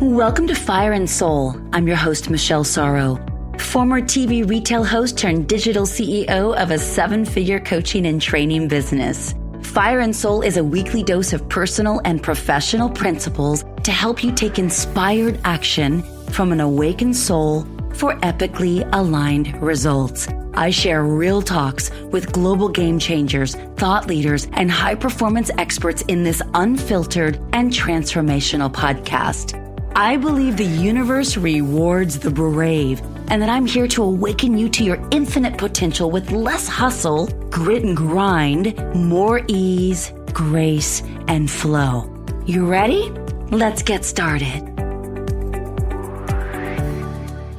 Welcome to Fire and Soul. I'm your host, Michelle Sorrow, former TV retail host turned digital CEO of a seven figure coaching and training business. Fire and Soul is a weekly dose of personal and professional principles to help you take inspired action from an awakened soul for epically aligned results. I share real talks with global game changers, thought leaders, and high performance experts in this unfiltered and transformational podcast. I believe the universe rewards the brave and that I'm here to awaken you to your infinite potential with less hustle, grit and grind, more ease, grace, and flow. You ready? Let's get started.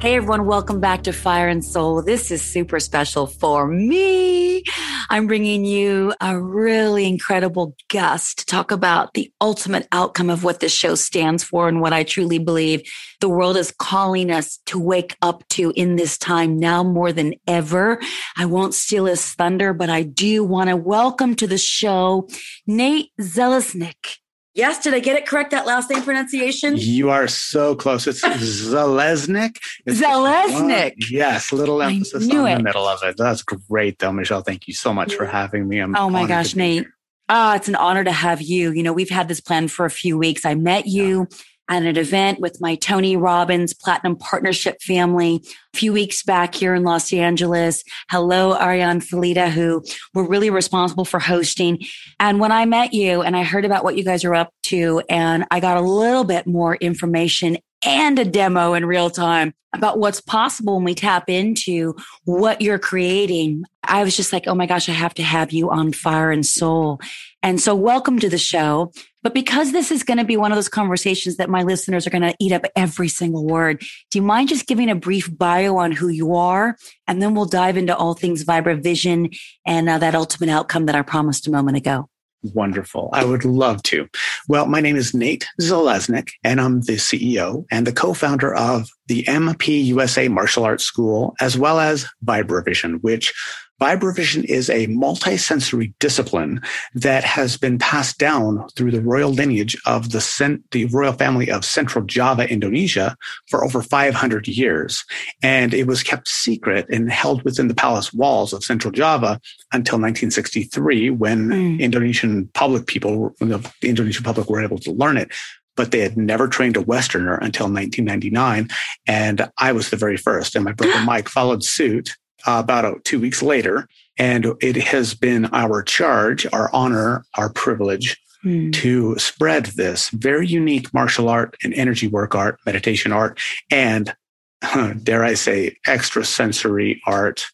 Hey everyone, welcome back to Fire and Soul. This is super special for me. I'm bringing you a really incredible guest to talk about the ultimate outcome of what this show stands for and what I truly believe the world is calling us to wake up to in this time now more than ever. I won't steal his thunder, but I do want to welcome to the show Nate Zelesnik. Yes, did I get it correct? That last name pronunciation? You are so close. It's Zelesnik. It's Zelesnik. Yes, little emphasis on it. the middle of it. That's great, though, Michelle. Thank you so much for having me. I'm oh my gosh, Nate. Ah, oh, it's an honor to have you. You know, we've had this plan for a few weeks. I met you. Yeah at an event with my Tony Robbins Platinum Partnership family a few weeks back here in Los Angeles. Hello, Ariane Felita, who were really responsible for hosting. And when I met you and I heard about what you guys are up to, and I got a little bit more information and a demo in real time about what's possible when we tap into what you're creating. I was just like, oh my gosh, I have to have you on fire and soul. And so welcome to the show. But because this is going to be one of those conversations that my listeners are going to eat up every single word, do you mind just giving a brief bio on who you are? And then we'll dive into all things Vibra Vision and uh, that ultimate outcome that I promised a moment ago. Wonderful. I would love to. Well, my name is Nate Zelesnik, and I'm the CEO and the co-founder of the MP USA Martial Arts School, as well as VibraVision, which VibraVision is a multisensory discipline that has been passed down through the royal lineage of the, the royal family of Central Java, Indonesia for over 500 years. And it was kept secret and held within the palace walls of Central Java until 1963 when mm. Indonesian public people, the Indonesian public were able to learn it but they had never trained a Westerner until 1999. And I was the very first. And my brother Mike followed suit uh, about uh, two weeks later. And it has been our charge, our honor, our privilege hmm. to spread this very unique martial art and energy work art, meditation art, and dare I say, extrasensory art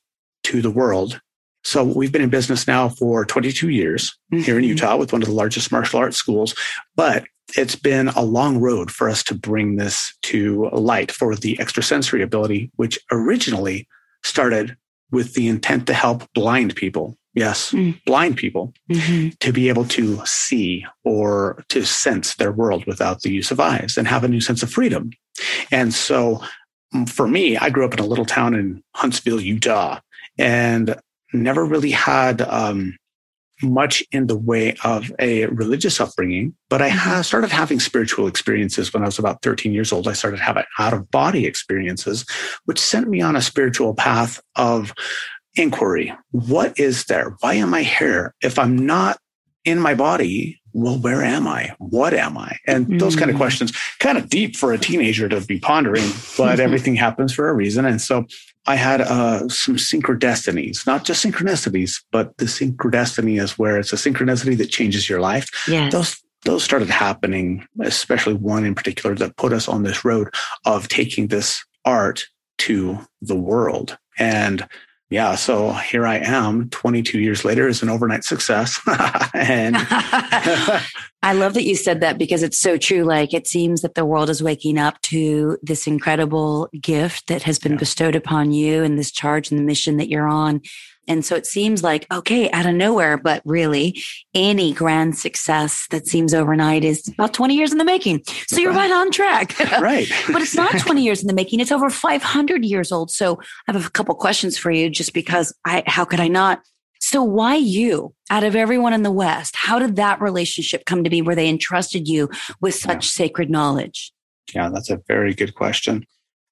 to the world. So we've been in business now for 22 years mm-hmm. here in mm-hmm. Utah with one of the largest martial arts schools, but it's been a long road for us to bring this to light for the extrasensory ability, which originally started with the intent to help blind people. Yes, mm. blind people mm-hmm. to be able to see or to sense their world without the use of eyes and have a new sense of freedom. And so mm, for me, I grew up in a little town in Huntsville, Utah, and never really had um, much in the way of a religious upbringing, but I ha- mm-hmm. started having spiritual experiences when I was about 13 years old. I started having out of body experiences, which sent me on a spiritual path of inquiry. What is there? Why am I here? If I'm not in my body, well, where am I? What am I? And those kind of mm-hmm. questions, kind of deep for a teenager to be pondering, but everything happens for a reason. And so I had uh, some synchrodestinies, not just synchronicities, but the synchrodestiny is where it's a synchronicity that changes your life. Yeah. Those those started happening, especially one in particular that put us on this road of taking this art to the world. And yeah, so here I am 22 years later as an overnight success. and I love that you said that because it's so true. Like it seems that the world is waking up to this incredible gift that has been yeah. bestowed upon you and this charge and the mission that you're on. And so it seems like, okay, out of nowhere, but really any grand success that seems overnight is about 20 years in the making. So you're right on track. right. but it's not 20 years in the making. It's over 500 years old. So I have a couple questions for you just because I, how could I not? So why you out of everyone in the West? How did that relationship come to be where they entrusted you with such yeah. sacred knowledge? Yeah, that's a very good question.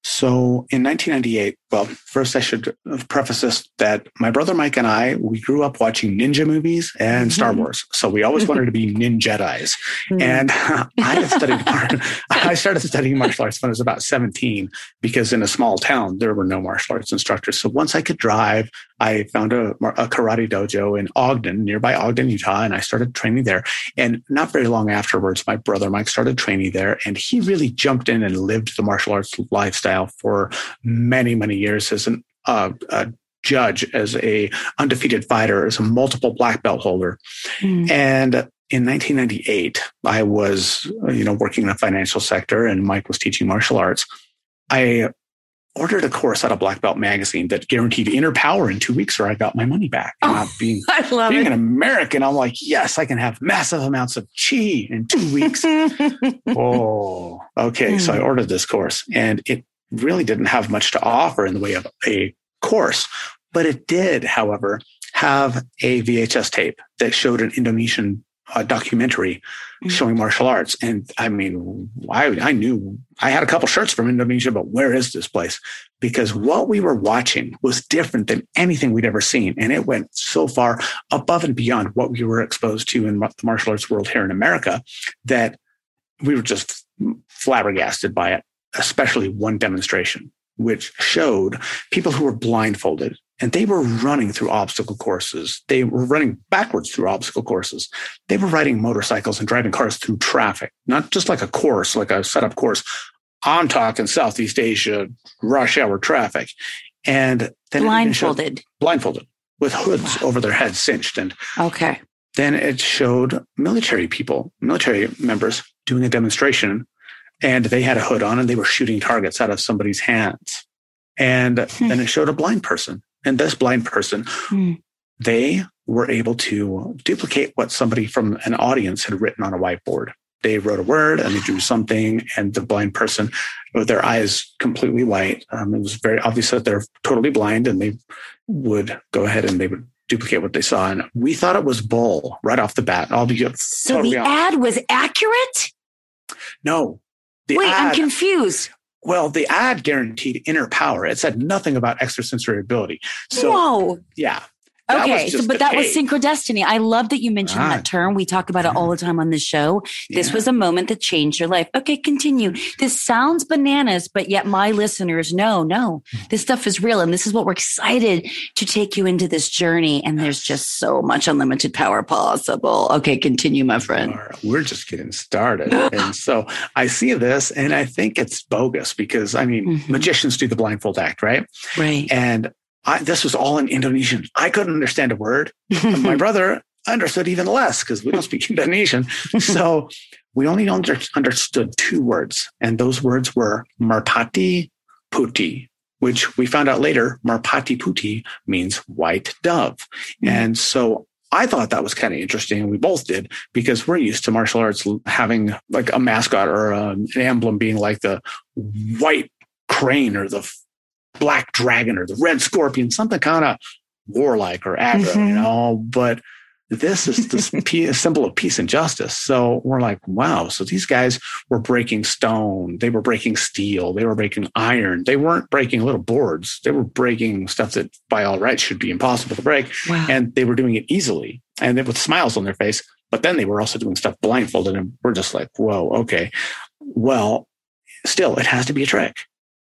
So in 1998, well, first I should preface this that my brother Mike and I, we grew up watching ninja movies and Star mm-hmm. Wars. So we always wanted to be ninjedis. Mm. And I studied, I started studying martial arts when I was about 17 because in a small town, there were no martial arts instructors. So once I could drive, I found a, a karate dojo in Ogden, nearby Ogden, Utah, and I started training there. And not very long afterwards, my brother Mike started training there and he really jumped in and lived the martial arts lifestyle for many, many years as an, uh, a judge, as a undefeated fighter, as a multiple black belt holder. Mm. And in 1998, I was, you know, working in the financial sector and Mike was teaching martial arts. I ordered a course out of black belt magazine that guaranteed inner power in two weeks or I got my money back. Oh, being, being it. an American, I'm like, yes, I can have massive amounts of chi in two weeks. oh, okay. So I hmm. ordered this course and it really didn't have much to offer in the way of a course, but it did, however, have a VHS tape that showed an Indonesian uh, documentary mm-hmm. showing martial arts. And I mean, I, I knew I had a couple shirts from Indonesia, but where is this place? Because what we were watching was different than anything we'd ever seen. And it went so far above and beyond what we were exposed to in the martial arts world here in America that we were just flabbergasted by it, especially one demonstration, which showed people who were blindfolded and they were running through obstacle courses. They were running backwards through obstacle courses. They were riding motorcycles and driving cars through traffic, not just like a course, like a setup course. I'm talking Southeast Asia rush hour traffic. And then blindfolded, blindfolded with hoods wow. over their heads cinched. And okay. Then it showed military people, military members doing a demonstration and they had a hood on and they were shooting targets out of somebody's hands. And hmm. then it showed a blind person and this blind person, mm. they were able to duplicate what somebody from an audience had written on a whiteboard. They wrote a word and they drew something, and the blind person, with their eyes completely white, um, it was very obvious that they're totally blind, and they would go ahead and they would duplicate what they saw. And we thought it was bull right off the bat. I'll be so totally the ad was accurate. No, Wait, ad, I'm confused. Well, the ad guaranteed inner power. It said nothing about extrasensory ability. So, Whoa. yeah. Okay, so, but that tape. was synchrodestiny. I love that you mentioned ah, that term. We talk about it all the time on the show. This yeah. was a moment that changed your life. Okay, continue. This sounds bananas, but yet my listeners know, no, this stuff is real. And this is what we're excited to take you into this journey. And there's just so much unlimited power possible. Okay, continue, my friend. We're just getting started. and so I see this and I think it's bogus because I mean, mm-hmm. magicians do the blindfold act, right? Right. And I, this was all in Indonesian. I couldn't understand a word. my brother understood even less because we don't speak Indonesian. So we only under, understood two words, and those words were Merpati Putih, which we found out later, Merpati Putih means white dove. Mm-hmm. And so I thought that was kind of interesting. We both did because we're used to martial arts having like a mascot or a, an emblem being like the white crane or the black dragon or the red scorpion, something kind of warlike or aggro, mm-hmm. you know. But this is the symbol of peace and justice. So we're like, wow. So these guys were breaking stone, they were breaking steel, they were breaking iron. They weren't breaking little boards. They were breaking stuff that by all rights should be impossible to break. Wow. And they were doing it easily and with smiles on their face. But then they were also doing stuff blindfolded. And we're just like, whoa, okay. Well, still, it has to be a trick.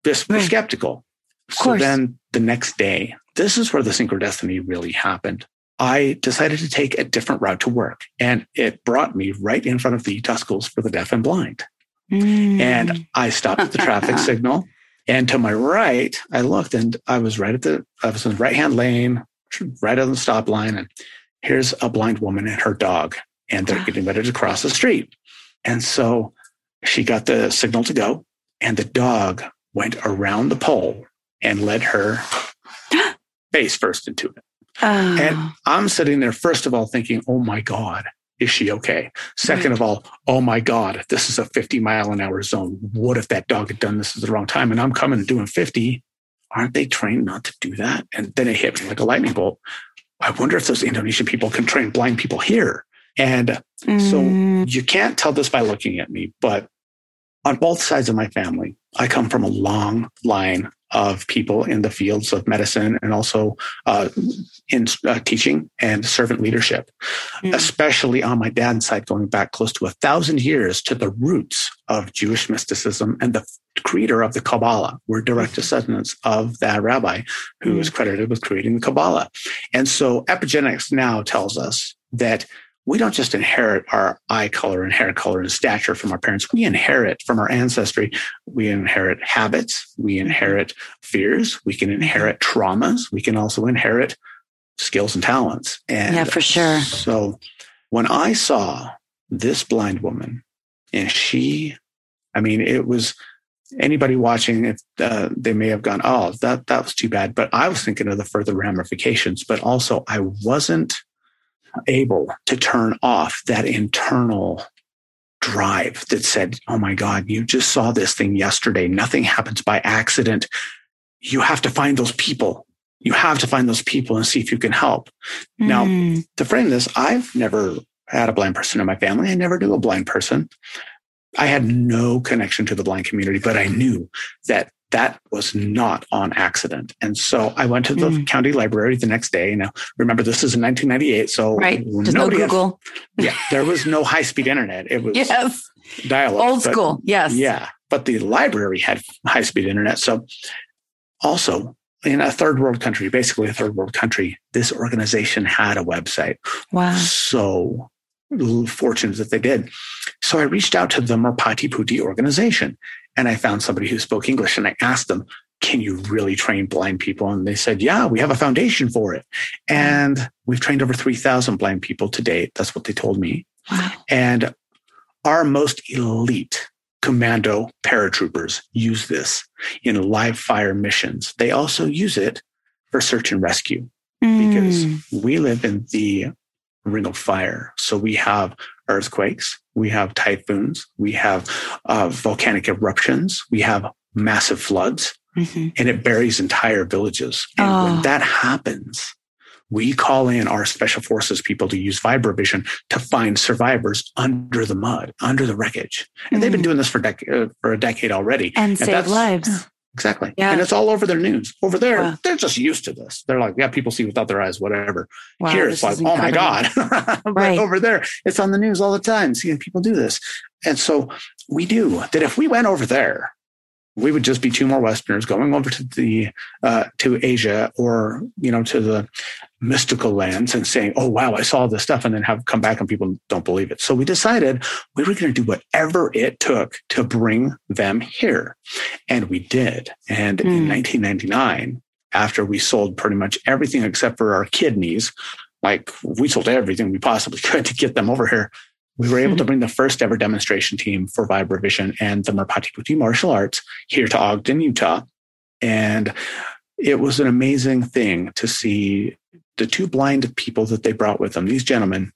Just right. skeptical. So then the next day, this is where the synchrodestiny really happened. I decided to take a different route to work, and it brought me right in front of the Utah schools for the deaf and blind. Mm. And I stopped at the traffic signal. And to my right, I looked and I was right at the, I was in the right hand lane, right on the stop line. And here's a blind woman and her dog, and they're getting ready to cross the street. And so she got the signal to go, and the dog went around the pole and led her face first into it. Oh. And I'm sitting there, first of all, thinking, oh my God, is she okay? Second right. of all, oh my God, this is a 50 mile an hour zone. What if that dog had done this at the wrong time and I'm coming and doing 50? Aren't they trained not to do that? And then it hit me like a lightning bolt. I wonder if those Indonesian people can train blind people here. And mm. so you can't tell this by looking at me, but on both sides of my family, I come from a long line of people in the fields of medicine and also uh, in uh, teaching and servant leadership, mm. especially on my dad's side, going back close to a thousand years to the roots of Jewish mysticism and the creator of the Kabbalah. We're direct hmm. descendants of that rabbi who is credited with creating the Kabbalah. And so epigenetics now tells us that we don't just inherit our eye color and hair color and stature from our parents. We inherit from our ancestry. We inherit habits. We inherit fears. We can inherit traumas. We can also inherit skills and talents. And yeah, for sure. So when I saw this blind woman and she, I mean, it was anybody watching if uh, they may have gone, Oh, that, that was too bad. But I was thinking of the further ramifications, but also I wasn't able to turn off that internal drive that said, Oh my God, you just saw this thing yesterday. Nothing happens by accident. You have to find those people. You have to find those people and see if you can help. Mm. Now, hmm. to frame this, I've never had a blind person in my family. I never knew a blind person. I had no connection to the blind community, but I knew that that was not on accident. And so I went to the mm. county library the next day. Now, remember, this is in 1998. So right. There's no Google. Had, yeah. There was no high speed internet. It was yes. dial Old but, school. Yes. Yeah. But the library had high speed internet. So also in a third world country, basically a third world country, this organization had a website. Wow. So fortunate that they did. So I reached out to the Merpati Putih organization and I found somebody who spoke English and I asked them, can you really train blind people? And they said, yeah, we have a foundation for it. And we've trained over 3,000 blind people to date. That's what they told me. Wow. And our most elite commando paratroopers use this in live fire missions. They also use it for search and rescue mm. because we live in the ring of fire. So we have earthquakes, we have typhoons, we have uh, volcanic eruptions, we have massive floods, mm-hmm. and it buries entire villages. And oh. when that happens, we call in our special forces people to use VibraVision to find survivors under the mud, under the wreckage. And mm-hmm. they've been mm. doing this for, dec- uh, for a decade already. And, and save lives. Exactly. Yeah. And it's all over their news. Over there, wow. they're just used to this. They're like, yeah, people see without their eyes, whatever. Wow, Here it's like, oh my God. right. over there, it's on the news all the time, seeing people do this. And so we do that if we went over there we would just be two more Westerners going over to the uh, to Asia or you know to the mystical lands and saying, "Oh wow, I saw this stuff," and then have come back and people don't believe it. So we decided we were going to do whatever it took to bring them here, and we did. And mm. in 1999, hmm. after we sold pretty much everything except for our kidneys, like we sold everything we possibly could to get them over here we were able to bring the first ever demonstration team for VibraVision and the Merpati Putih martial arts here to Ogden, Utah. And it was an amazing thing to see the two blind people that they brought with them, these gentlemen,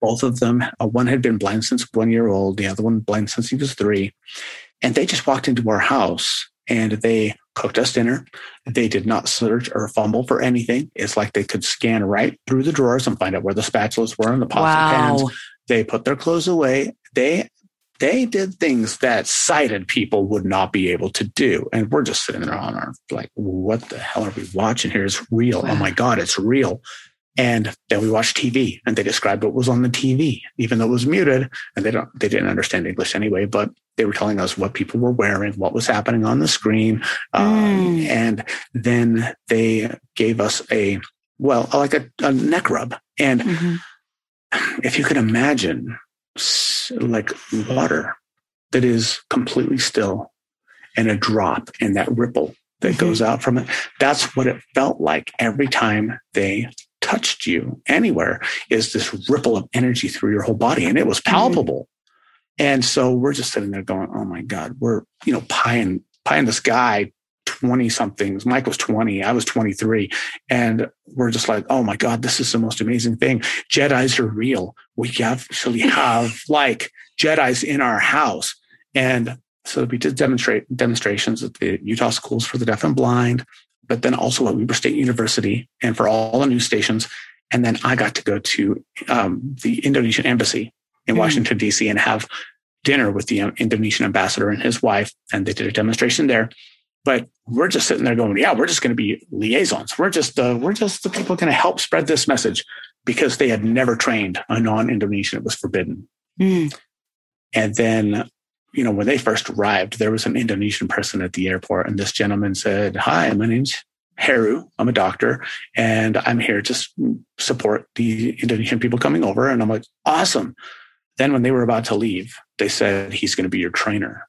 both of them, uh, one had been blind since one year old, the other one blind since he was three. And they just walked into our house and they cooked us dinner. They did not search or fumble for anything. It's like they could scan right through the drawers and find out where the spatulas were and the pots wow. and pans. They put their clothes away. They they did things that sighted people would not be able to do. And we're just sitting there on our like, what the hell are we watching here? It's real. Oh my God, it's real. And then we watched TV and they described what was on the TV, even though it was muted and they don't, they didn't understand English anyway, but they were telling us what people were wearing, what was happening on the screen. Um, mm. and then they gave us a, well, like a, a neck rub. And mm-hmm if you could imagine like water that is completely still and a drop and that ripple that mm-hmm. goes out from it, that's what it felt like every time they touched you anywhere is this ripple of energy through your whole body. And it was mm-hmm. palpable. Mm-hmm. And so we're just sitting there going, Oh my God, we're, you know, pie in, pie in the sky 20 somethings. Mike was 20. I was 23. And we're just like, oh my God, this is the most amazing thing. Jedi's are real. We actually have like Jedi's in our house. And so we did demonstrate demonstrations at the Utah Schools for the Deaf and Blind, but then also at Weber State University and for all the news stations. And then I got to go to um, the Indonesian embassy in mm. Washington, D.C. and have dinner with the Indonesian ambassador and his wife, and they did a demonstration there. But we're just sitting there going, yeah, we're just going to be liaisons. We're just uh, we're just the people going to help spread this message because they had never trained a non-Indonesian. It was forbidden. Mm. And then, you know, when they first arrived, there was an Indonesian person at the airport, and this gentleman said, "Hi, my name's Heru. I'm a doctor, and I'm here to support the Indonesian people coming over." And I'm like, "Awesome." Then, when they were about to leave, they said, He's going to be your trainer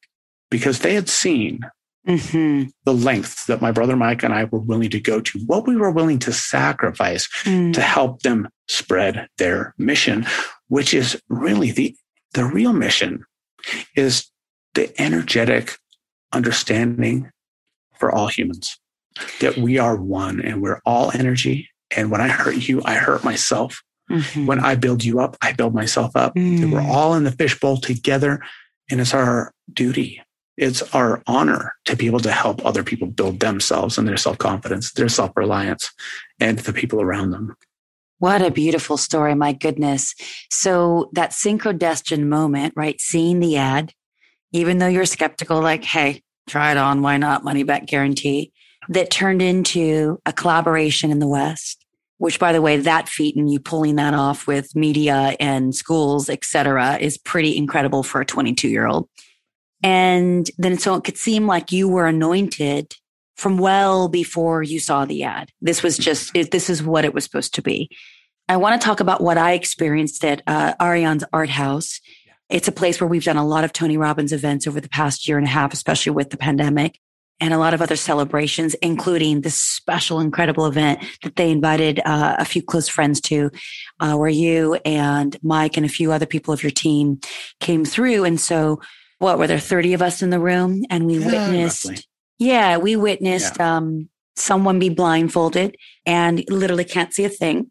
because they had seen mm-hmm. the lengths that my brother Mike and I were willing to go to, what we were willing to sacrifice mm. to help them spread their mission, which is really the, the real mission is the energetic understanding for all humans that we are one and we're all energy. And when I hurt you, I hurt myself. Mm-hmm. When I build you up, I build myself up. Mm. We're all in the fishbowl together. And it's our duty. It's our honor to be able to help other people build themselves and their self confidence, their self reliance, and the people around them. What a beautiful story. My goodness. So that synchrodestin moment, right? Seeing the ad, even though you're skeptical, like, Hey, try it on. Why not? Money back guarantee that turned into a collaboration in the West which by the way, that feat and you pulling that off with media and schools, et cetera, is pretty incredible for a 22 year old. And then so it could seem like you were anointed from well before you saw the ad. This was just, it, this is what it was supposed to be. I want to talk about what I experienced at uh, Ariane's Art House. It's a place where we've done a lot of Tony Robbins events over the past year and a half, especially with the pandemic and a lot of other celebrations, including this special, incredible event that they invited uh, a few close friends to, uh, where you and Mike and a few other people of your team came through. And so, what were there 30 of us in the room? And we yeah, witnessed, roughly. yeah, we witnessed yeah. Um, someone be blindfolded and literally can't see a thing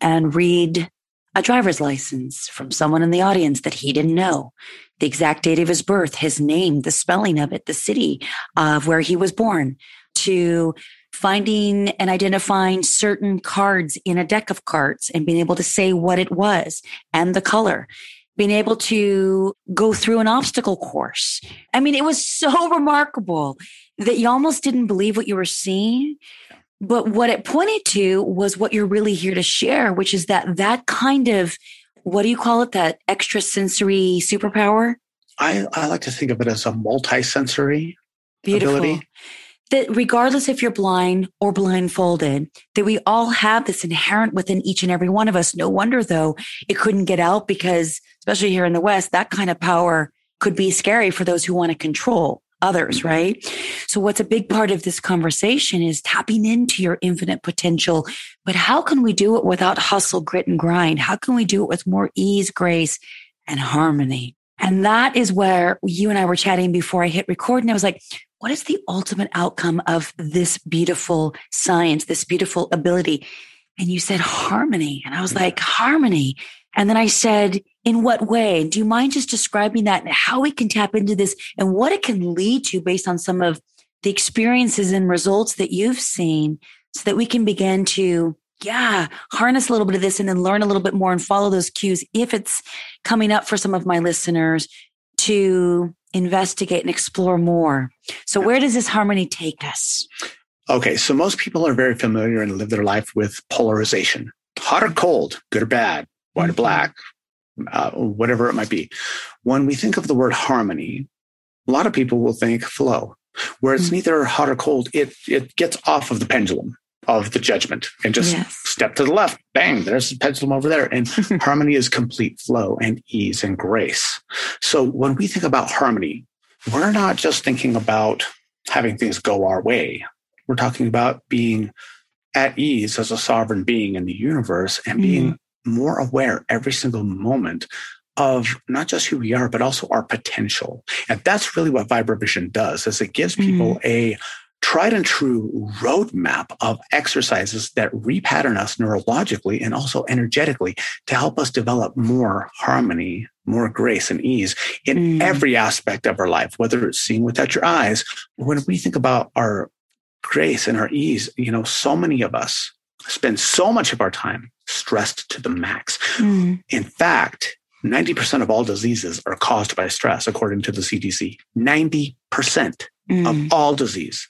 and read a driver's license from someone in the audience that he didn't know, the exact date of his birth, his name, the spelling of it, the city of where he was born, to finding and identifying certain cards in a deck of cards and being able to say what it was and the color. Being able to go through an obstacle course. I mean, it was so remarkable that you almost didn't believe what you were seeing but what it pointed to was what you're really here to share, which is that that kind of, what do you call it? That extrasensory superpower? I, I like to think of it as a multisensory ability. That regardless if you're blind or blindfolded, that we all have this inherent within each and every one of us. No wonder though it couldn't get out because, especially here in the West, that kind of power could be scary for those who want to control others, right? So what's a big part of this conversation is tapping into your infinite potential. But how can we do it without hustle, grit and grind? How can we do it with more ease, grace and harmony? And that is where you and I were chatting before I hit record. And I was like, what is the ultimate outcome of this beautiful science, this beautiful ability? And you said harmony. And I was like, harmony. And then I said, in what way? Do you mind just describing that and how we can tap into this and what it can lead to based on some of the experiences and results that you've seen so that we can begin to, yeah, harness a little bit of this and then learn a little bit more and follow those cues if it's coming up for some of my listeners to investigate and explore more. So, where does this harmony take us? Okay, so most people are very familiar and live their life with polarization hot or cold, good or bad, white or mm-hmm. black, uh, whatever it might be. When we think of the word harmony, a lot of people will think flow, where it's mm-hmm. neither hot or cold. It it gets off of the pendulum of the judgment and just yes. step to the left. Bang, there's the pendulum over there. And harmony is complete flow and ease and grace. So when we think about harmony, we're not just thinking about having things go our way. We're talking about being at ease as a sovereign being in the universe and being mm-hmm more aware every single moment of not just who we are, but also our potential. And that's really what VibraVision does, is it gives people mm. a tried and true roadmap of exercises that repattern us neurologically and also energetically to help us develop more harmony, more grace and ease in mm. every aspect of our life, whether it's seeing without your eyes. When we think about our grace and our ease, you know, so many of us spend so much of our time stressed to the max. Mm. In fact, 90% of all diseases are caused by stress, according to the CDC. 90% mm. of all disease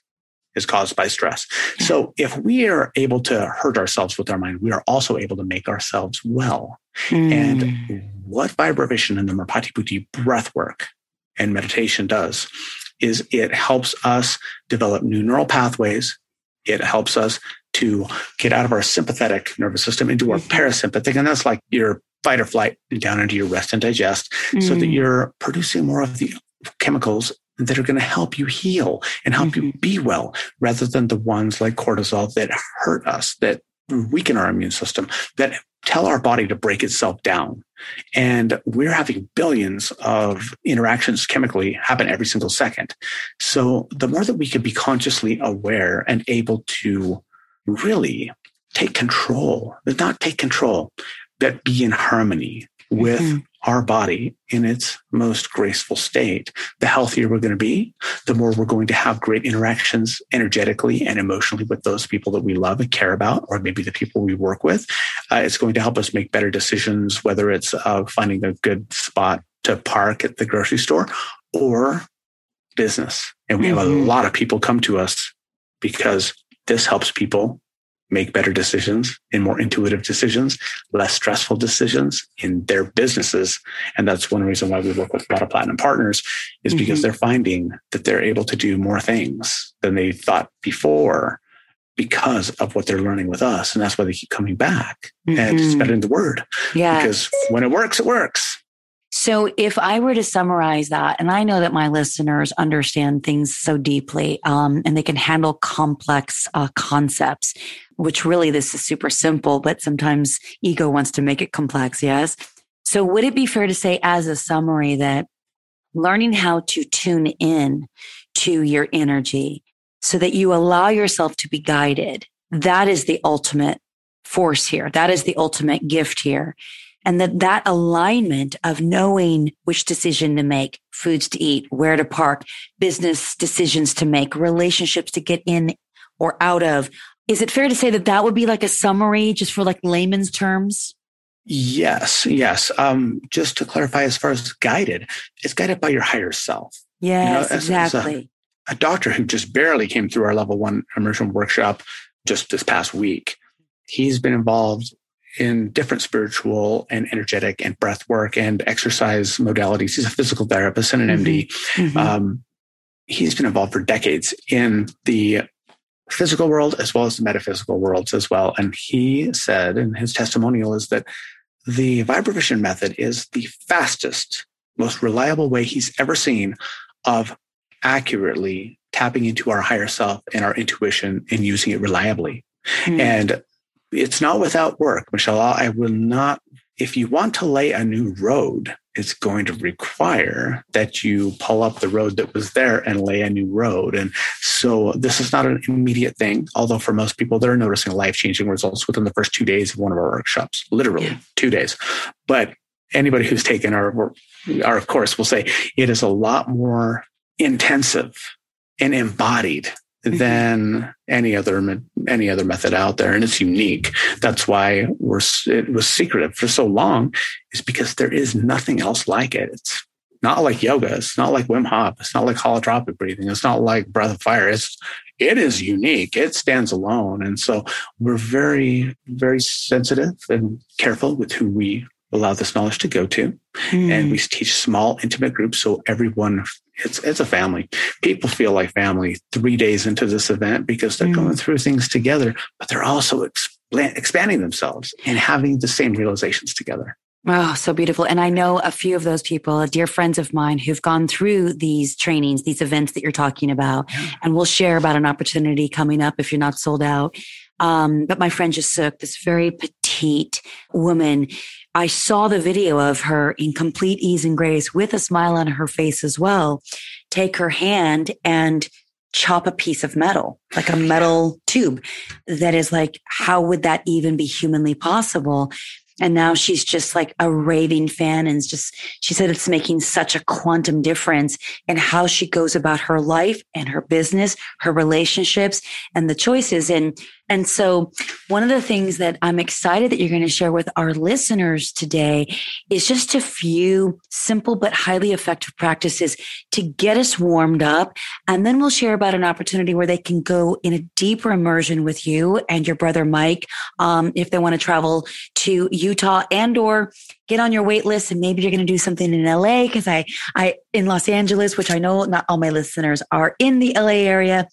is caused by stress. So if we are able to hurt ourselves with our mind, we are also able to make ourselves well. Mm. And what vibration and the Merpati breath work and meditation does is it helps us develop new neural pathways. It helps us to get out of our sympathetic nervous system into our mm-hmm. parasympathetic. And that's like your fight or flight down into your rest and digest mm. so that mm. you're producing more of the chemicals that are going to help you heal and help mm-hmm. you be well rather than the ones like cortisol that hurt us, that weaken our immune system, that tell our body to break itself down. And we're having billions of interactions chemically happen every single second. So the more that we can be consciously aware and able to really take control, but not take control, but be in harmony with mm-hmm. our body in its most graceful state, the healthier we're going to be, the more we're going to have great interactions energetically and emotionally with those people that we love and care about, or maybe the people we work with. Uh, it's going to help us make better decisions, whether it's uh, finding a good spot to park at the grocery store or business. And we mm-hmm. have a mm-hmm. lot of people come to us because this helps people make better decisions and more intuitive decisions, less stressful decisions in their businesses. And that's one reason why we work with a lot of platinum partners is mm-hmm. because they're finding that they're able to do more things than they thought before because of what they're learning with us. And that's why they keep coming back mm-hmm. and spreading the word. Yeah. Because when it works, it works. So, if I were to summarize that, and I know that my listeners understand things so deeply um, and they can handle complex uh, concepts, which really this is super simple, but sometimes ego wants to make it complex. Yes. So, would it be fair to say, as a summary, that learning how to tune in to your energy so that you allow yourself to be guided, that is the ultimate force here. That is the ultimate gift here and that that alignment of knowing which decision to make, foods to eat, where to park, business decisions to make, relationships to get in or out of. Is it fair to say that that would be like a summary just for like layman's terms? Yes, yes. Um, just to clarify, as far as guided, it's guided by your higher self. Yes, you know, as, exactly. As a, a doctor who just barely came through our level one immersion workshop just this past week. He's been involved in different spiritual and energetic and breath work and exercise modalities. He's a physical therapist and an MD. Mm-hmm. mm-hmm. Um, he's been involved for decades in the physical world as well as the metaphysical worlds as well. And he said in his testimonial is that the vibration method is the fastest, most reliable way he's ever seen of accurately tapping into our higher self and our intuition and using it reliably. Mm. And it's not without work, Michelle. I will not, if you want to lay a new road, it's going to require that you pull up the road that was there and lay a new road. And so this is not an immediate thing, although for most people, they're noticing life changing results within the first two days of one of our workshops, literally yeah. two days. But anybody who's taken our, our course will say it is a lot more intensive and embodied. Than any other any other method out there, and it's unique. That's why we're it was secretive for so long, is because there is nothing else like it. It's not like yoga. It's not like Wim Hof. It's not like holotropic breathing. It's not like breath of fire. It's it is unique. It stands alone, and so we're very very sensitive and careful with who we allow this knowledge to go to. Mm. And we teach small, intimate groups so everyone, it's, it's a family. People feel like family three days into this event because they're mm. going through things together, but they're also expanding themselves and having the same realizations together. Oh, so beautiful. And I know a few of those people, dear friends of mine who've gone through these trainings, these events that you're talking about. And we'll share about an opportunity coming up if you're not sold out. Um, but my friend Jasuk, this very petite woman, I saw the video of her in complete ease and grace with a smile on her face as well, take her hand and chop a piece of metal, like a metal tube that is like, how would that even be humanly possible? And now she's just like a raving fan and just, she said it's making such a quantum difference in how she goes about her life and her business, her relationships and the choices. And And so, one of the things that I'm excited that you're going to share with our listeners today is just a few simple but highly effective practices to get us warmed up. And then we'll share about an opportunity where they can go in a deeper immersion with you and your brother Mike um, if they want to travel to Utah and or get on your wait list and maybe you're going to do something in LA because I I in Los Angeles, which I know not all my listeners are in the LA area.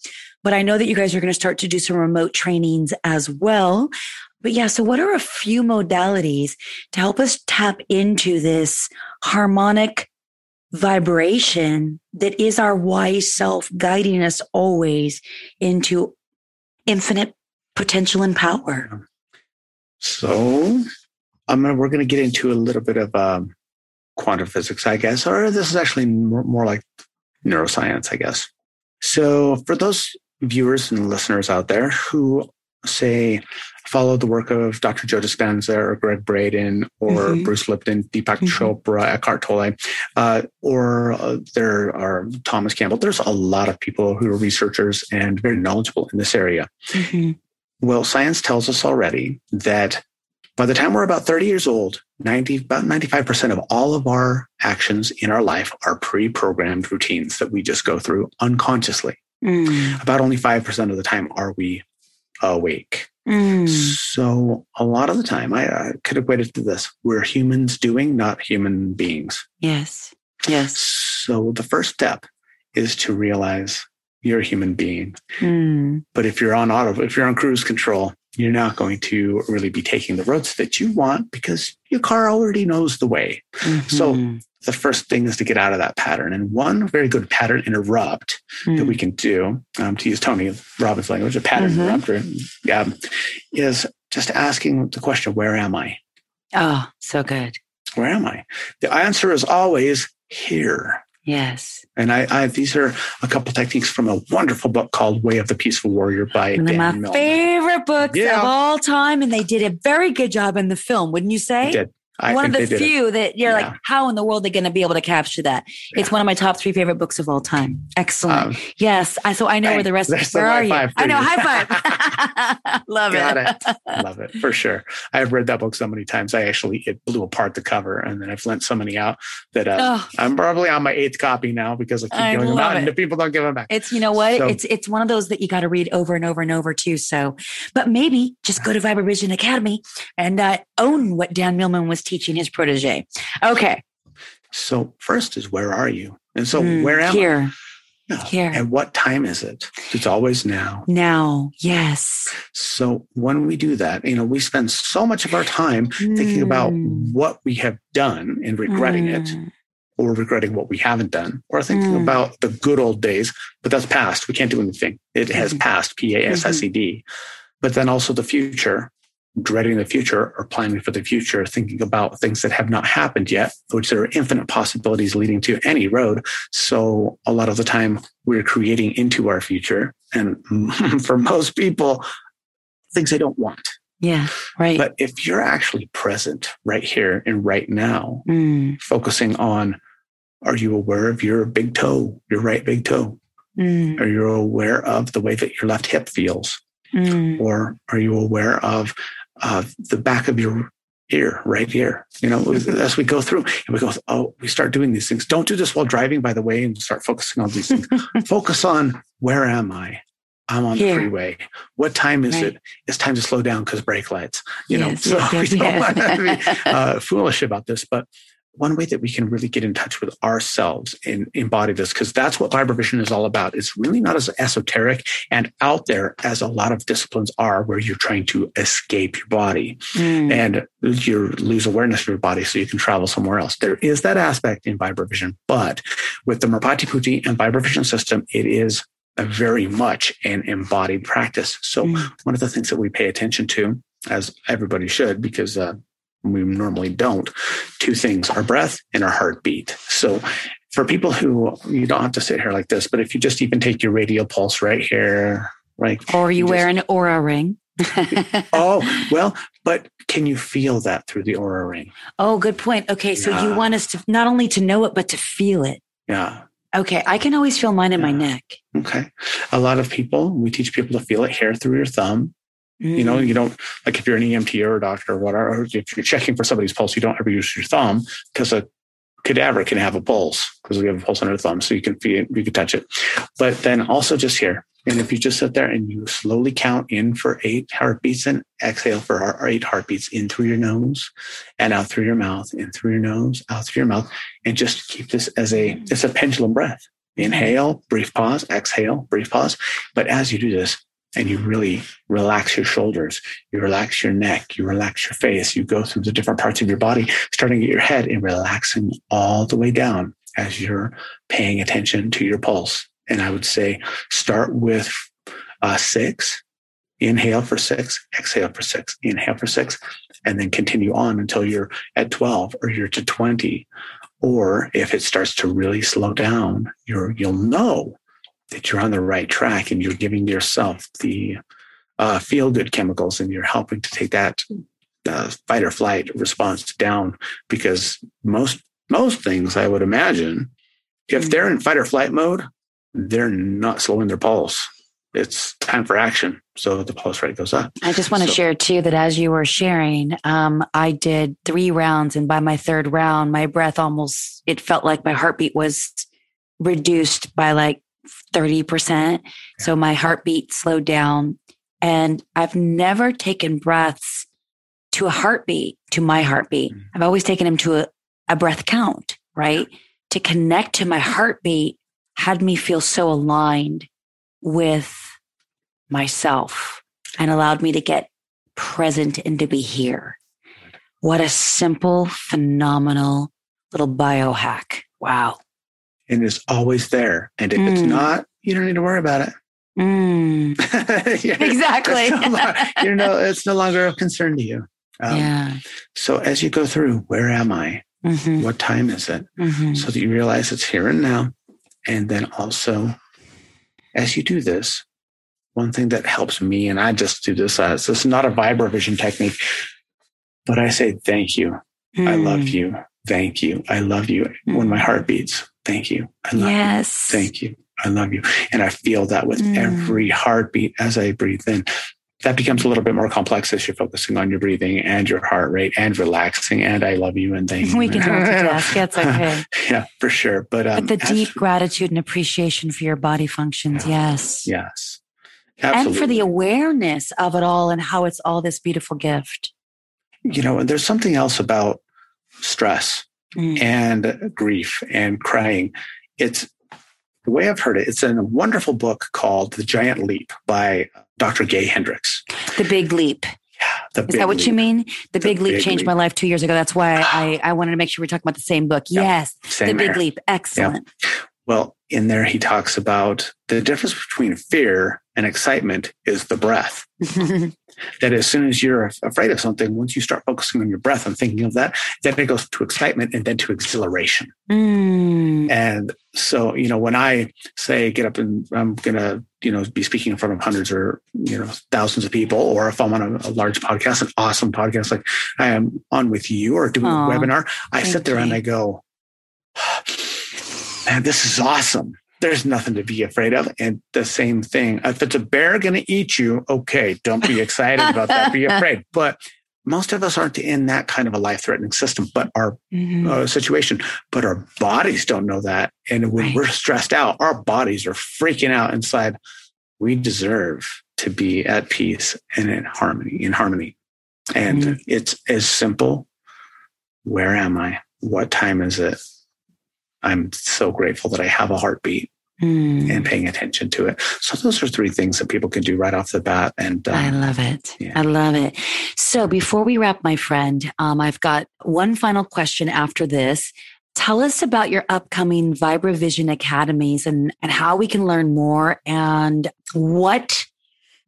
But I know that you guys are going to start to do some remote trainings as well. But yeah, so what are a few modalities to help us tap into this harmonic vibration that is our wise self guiding us always into infinite potential and power? So I'm gonna, we're going to get into a little bit of um, quantum physics, I guess, or this is actually more, more like neuroscience, I guess. So for those viewers and listeners out there who say follow the work of Dr. Joe Dispenza or Gregg Braden or mm-hmm. Bruce Lipton, Deepak mm-hmm. Chopra, Eckhart Tolle, uh, or uh, there are Thomas Campbell. There's a lot of people who are researchers and very knowledgeable in this area. Mm-hmm. Well, science tells us already that by the time we're about 30 years old, 90, about 95% of all of our actions in our life are pre-programmed routines that we just go through unconsciously. Mm. About only 5% of the time are we awake. Mm. So a lot of the time, I, I could equate it to this. We're humans doing, not human beings. Yes. Yes. So the first step is to realize you're a human being. Mm. But if you're on auto, if you're on cruise control, you're not going to really be taking the roads that you want because your car already knows the way. Mm-hmm. So the first thing is to get out of that pattern. And one very good pattern interrupt mm. that we can do, um, to use Tony Robbins' language, a pattern mm-hmm. interrupter, yeah, is just asking the question, where am I? Oh, so good. Where am I? The answer is always here. Yes. And I, I, these are a couple techniques from a wonderful book called Way of the Peaceful Warrior by One of my favorite books yeah. of all time. And they did a very good job in the film, wouldn't you say? They did. I one of the few that you're yeah. like, how in the world are they going to be able to capture that? Yeah. It's one of my top three favorite books of all time. Excellent. Um, yes. I, so I know where the rest of Where are you? I know. High five. Love Got it. it. Love it for sure. I've read that book so many times. I actually, it blew apart the cover and then I've lent so many out that uh, oh. I'm probably on my eighth copy now because I keep I giving them out it. and the people don't give them back. It's, you know what? So, it's, it's one of those that you got to read over and over and over too. So, but maybe just go to Vibration Academy and uh, own what Dan Millman was teaching his protege Okay. So first is where are you? And so mm, where am here. I? No. Here. And what time is it? It's always now. Now, yes. So when we do that, you know, we spend so much of our time mm. thinking about hmm. what we have done and regretting mm. it, hmm. or regretting what we haven't done, or thinking mm. about the good old days, but that's past. We can't do anything. It has mm-hmm. passed, P A S S E D. Mm-hmm. But then also the future, dreading the future or planning for the future, thinking about things that have not happened yet, which there are infinite possibilities leading to any road. So a lot of the time we're creating into our future. And for most people, things they don't want. Yeah, right. But if you're actually present right here and right now, mm. focusing on are you aware of your big toe, your right big toe? Mm. Are you aware of the way that your left hip feels? Mm. Or are you aware of uh, the back of your ear, right here. You know, as we go through and we go, oh, we start doing these things. Don't do this while driving, by the way, and start focusing on these things. Focus on where am I? I'm on here. the freeway. What time is right. it? It's time to slow down because brake lights. You yes, know, so yes, we don't want to be uh, foolish about this, but one way that we can really get in touch with ourselves and embody this, because that's what vibration is all about. It's really not as esoteric and out there as a lot of disciplines are, where you're trying to escape your body mm. and you lose awareness of your body so you can travel somewhere else. There is that aspect in vibration, but with the Merpati Putih and vibration system, it is very much an embodied practice. So mm. one of the things that we pay attention to, as everybody should, because uh, we normally don't. Two things our breath and our heartbeat. So, for people who you don't have to sit here like this, but if you just even take your radial pulse right here, right? Or you, you wear just, an Oura ring. oh, well, but can you feel that through the Oura ring? Oh, good point. Okay. So yeah. you want us to not only to know it, but to feel it. Yeah. Okay. I can always feel mine in yeah. my neck. Okay. A lot of people, we teach people to feel it here through your thumb Mm. You know, you don't like if you're an EMT or a doctor or whatever, or if you're checking for somebody's pulse, you don't ever use your thumb because a cadaver can have a pulse because we have a pulse under the thumb, so you can feel you can touch it. But then also just here, and if you just sit there and you slowly count in for eight heartbeats and exhale for eight heartbeats in through your nose and out through your mouth, in through your nose, out through your mouth, and just keep this as a it's a pendulum breath. Inhale, brief pause, exhale, brief pause. But as you do this, and you really relax your shoulders, you relax your neck, you relax your face, you go through the different parts of your body, starting at your head and relaxing all the way down as you're paying attention to your pulse. And I would say start with uh, six, inhale for six, exhale for six, inhale for six, and then continue on until you're at 12 or you're to 20. Or if it starts to really slow down, you're, you'll know that you're on the right track and you're giving yourself the uh, feel good chemicals and you're helping to take that uh, fight or flight response down because most most things I would imagine if mm. they're in fight or flight mode, they're not slowing their pulse. It's time for action. So the pulse rate goes up. I just want to so, share too that as you were sharing, um, I did three rounds, and by my third round, my breath almost it felt like my heartbeat was reduced by like 30%. So my heartbeat slowed down. And I've never taken breaths to a heartbeat, to my heartbeat. Mm-hmm. I've always taken them to a, a breath count, right? To connect to my heartbeat had me feel so aligned with myself and allowed me to get present and to be here. What a simple, phenomenal little biohack. Wow and it's always there. And if mm. it's not, you don't need to worry about it. Mm. exactly. No you know, it's no longer a concern to you. Um, yeah. So as you go through, where am I? Mm-hmm. What time is it? Mm-hmm. So that you realize it's here and now. And then also, as you do this, one thing that helps me, and I just do this as this is not a VibraVision technique, but I say, thank you. Mm. I love mm. you. Thank you. I love you. When my heart beats, Thank you. I love yes. you. Thank you. I love you. And I feel that with mm. every heartbeat as I breathe in. That becomes a little bit more complex as you're focusing on your breathing and your heart rate and relaxing. And I love you and thank you. We can multitask. It's okay. yeah, for sure. But, um, but the deep for, gratitude and appreciation for your body functions. Yes. Yes. Absolutely. And for the awareness of it all and how it's all this beautiful gift. You know, and there's something else about stress mm. and grief and crying. It's the way I've heard it, it's in a wonderful book called The Giant Leap by Dr. Gay Hendricks. The Big Leap. Yeah, Is that what leap. you mean? The, the Big Leap big changed leap. my life two years ago. That's why I, I wanted to make sure we're talking about the same book. Yes. Same the Big. Leap. Excellent. Well, in there, he talks about the difference between fear and excitement is the breath. that as soon as you're afraid of something, once you start focusing on your breath and thinking of that, then it goes to excitement and then to exhilaration. Mm. And so, you know, when I say get up and I'm going to, you know, be speaking in front of hundreds or, you know, thousands of people, or if I'm on a, a large podcast, an awesome podcast like I am on with you or doing Aww, a webinar, I sit there you. and I go, man, this is awesome. There's nothing to be afraid of. And the same thing, if it's a bear going to eat you, okay, don't be excited about that. Be afraid. But most of us aren't in that kind of a life threatening system, but our mm-hmm. uh, situation, but our bodies don't know that. And when right. we're stressed out, our bodies are freaking out inside. We deserve to be at peace and in harmony, in harmony. And mm-hmm. it's as simple. Where am I? What time is it? I'm so grateful that I have a heartbeat mm. and paying attention to it. So those are three things that people can do right off the bat. And um, I love it. Yeah. I love it. So before we wrap, my friend, um, I've got one final question after this. Tell us about your upcoming VibraVision Academies and, and how we can learn more and what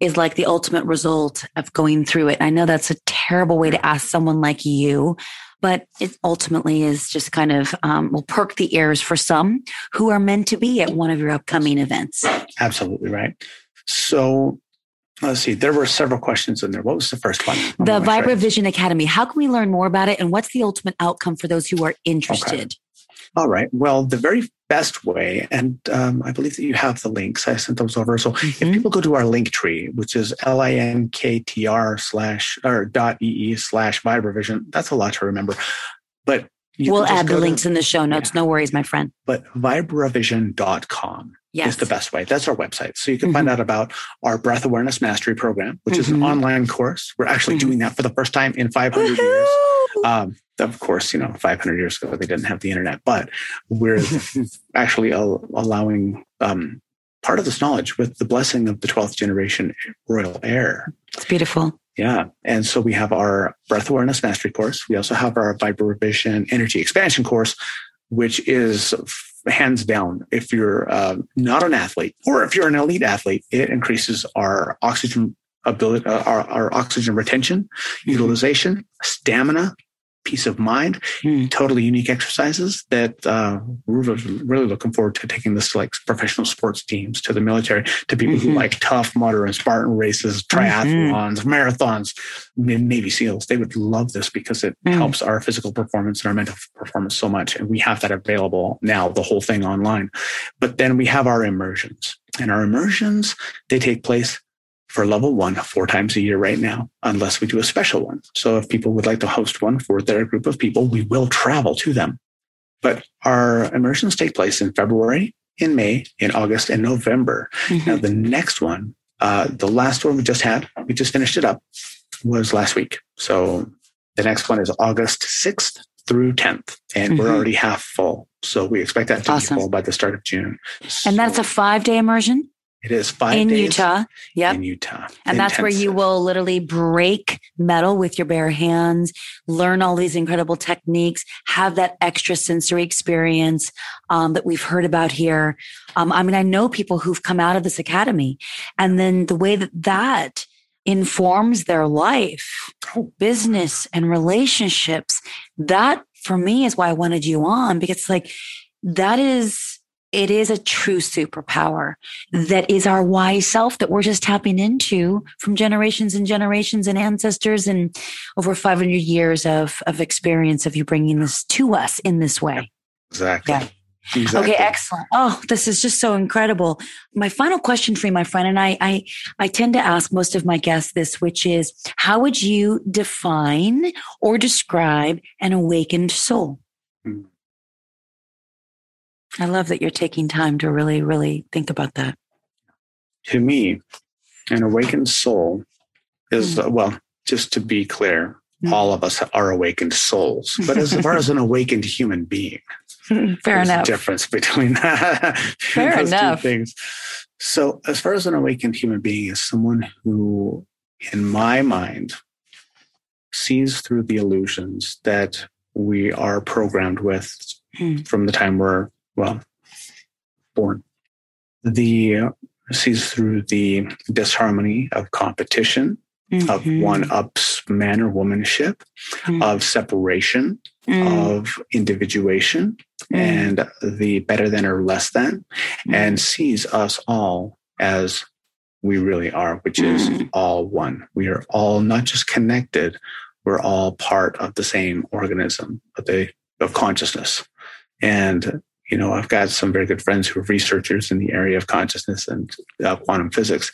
is like the ultimate result of going through it. I know that's a terrible way to ask someone like you, but it ultimately is just kind of um, will perk the ears for some who are meant to be at one of your upcoming events. Absolutely right. So let's see, there were several questions in there. What was the first one? The Vibra Vision Academy. How can we learn more about it, and what's the ultimate outcome for those who are interested? Okay. All right. Well, the very best way, and um, I believe that you have the links. I sent those over. So Mhm. if people go to our link tree, which is linktr slash or dot ee slash vibravision, that's a lot to remember. But you we'll add the go to- links in the show notes. No worries, my friend. but vibravision.com Yes. is the best way. That's our website. So you can find out about our breath awareness mastery program, which is an Mhm. online course. We're actually Mhm. doing that for the first time in 500 years. Um, of course, you know, 500 years ago, they didn't have the internet, but we're actually al- allowing um, part of this knowledge with the blessing of the 12th generation royal heir. It's beautiful. Yeah. And so we have our breath awareness mastery course. We also have our vibration energy expansion course, which is hands down, if you're uh, not an athlete or if you're an elite athlete, it increases our oxygen ability, uh, our, our oxygen retention, utilization, stamina, peace of mind, Mm. totally unique exercises that uh, we're really looking forward to taking this to like professional sports teams, to the military, to people who Mhm. like tough, mudder, and Spartan races, triathlons, marathons, Navy SEALs. They would love this because it Mm. helps our physical performance and our mental performance so much. And we have that available now, the whole thing online. But then we have our immersions, and our immersions they take place for level one four times a year right now, unless we do a special one. So if people would like to host one for their group of people, we will travel to them. But our immersions take place in February, in May, in August, and November. Mhm. Now, the next one, uh, the last one we just had, we just finished it up, was last week. So the next one is August 6th through 10th, and we're Mhm. already half full. So we expect that to Awesome. be full by the start of June. And that's a five day immersion it is five in Utah. Yep. in Utah, And that's where you will literally break metal with your bare hands, learn all these incredible techniques, have that extra sensory experience um, that we've heard about here. Um, I mean, I know people who've come out of this academy, and then the way that that informs their life, Oh. business, and relationships. That for me is why I wanted you on because, like, that is it is a true superpower that is our wise self that we're just tapping into from generations and generations and ancestors and over 500 years of, of experience of you bringing this to us in this way. Exactly. Yeah. Exactly. Okay, excellent. Oh, this is just so incredible. My final question for you, my friend, and I, I, I tend to ask most of my guests this, which is, how would you define or describe an awakened soul? Hmm. I love that you're taking time to really, really think about that. to me, an awakened soul is, uh, well, just to be clear, Mm. all of us are awakened souls. But as far as an awakened human being, Fair there's enough. a difference between, Fair those enough. two things. So, as far as an awakened human being is someone who, in my mind, sees through the illusions that we are programmed with Hmm. from the time we're, well, born. The sees through the disharmony of competition, of Mhm. one ups man or womanship, Mm. of separation, Mm. of individuation, Mm. and the better than or less than, Mm. and sees us all as we really are, which is Mm. all one. We are all not just connected, we're all part of the same organism of the of consciousness. And you know, I've got some very good friends who are researchers in the area of consciousness and uh, quantum physics,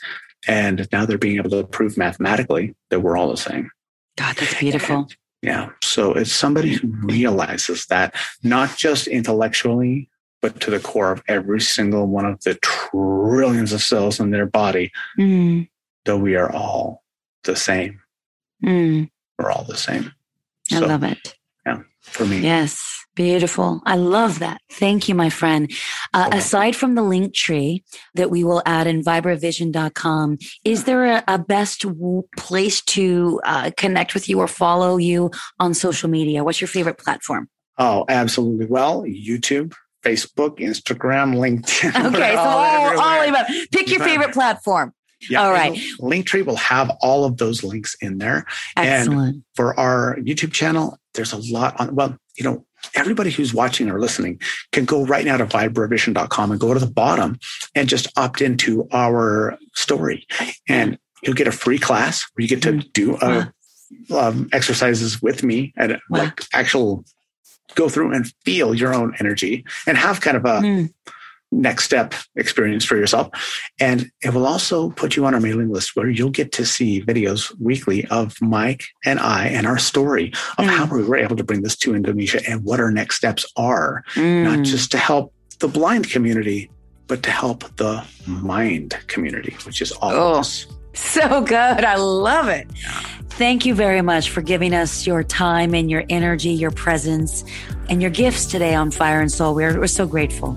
and now they're being able to prove mathematically that we're all the same. God, that's beautiful. Yeah. So it's somebody who realizes that not just intellectually, but to the core of every single one of the trillions of cells in their body, Mm. that we are all the same. Mm. We're all the same. I So love it. Yeah. For me, Yes. Beautiful. I love that. Thank you, my friend. Uh, aside from the link tree that we will add in vibravision.com, is there a, a best w- place to uh, connect with you or follow you on social media? What's your favorite platform? oh, absolutely. Well, YouTube, Facebook, Instagram, LinkedIn. Okay, so all all, about pick your favorite platform. Yeah, all and right. Linktree will have all of those links in there. And- Excellent. for our YouTube channel, there's a lot on, well, you know, everybody who's watching or listening can go right now to vibravision.com and go to the bottom and just opt into our story. And you'll get a free class where you get to Mm. do uh, um, exercises with me and Wow. like actual go through and feel your own energy and have kind of a mm. Next step experience for yourself. And it will also put you on our mailing list where you'll get to see videos weekly of Mike and I and our story of mm. how we were able to bring this to Indonesia and what our next steps are, mm. not just to help the blind community, but to help the mind community, which is all oh, of us. So good. I love it. Thank you very much for giving us your time and your energy, your presence, and your gifts today on Fire and Soul. We're, we're so grateful.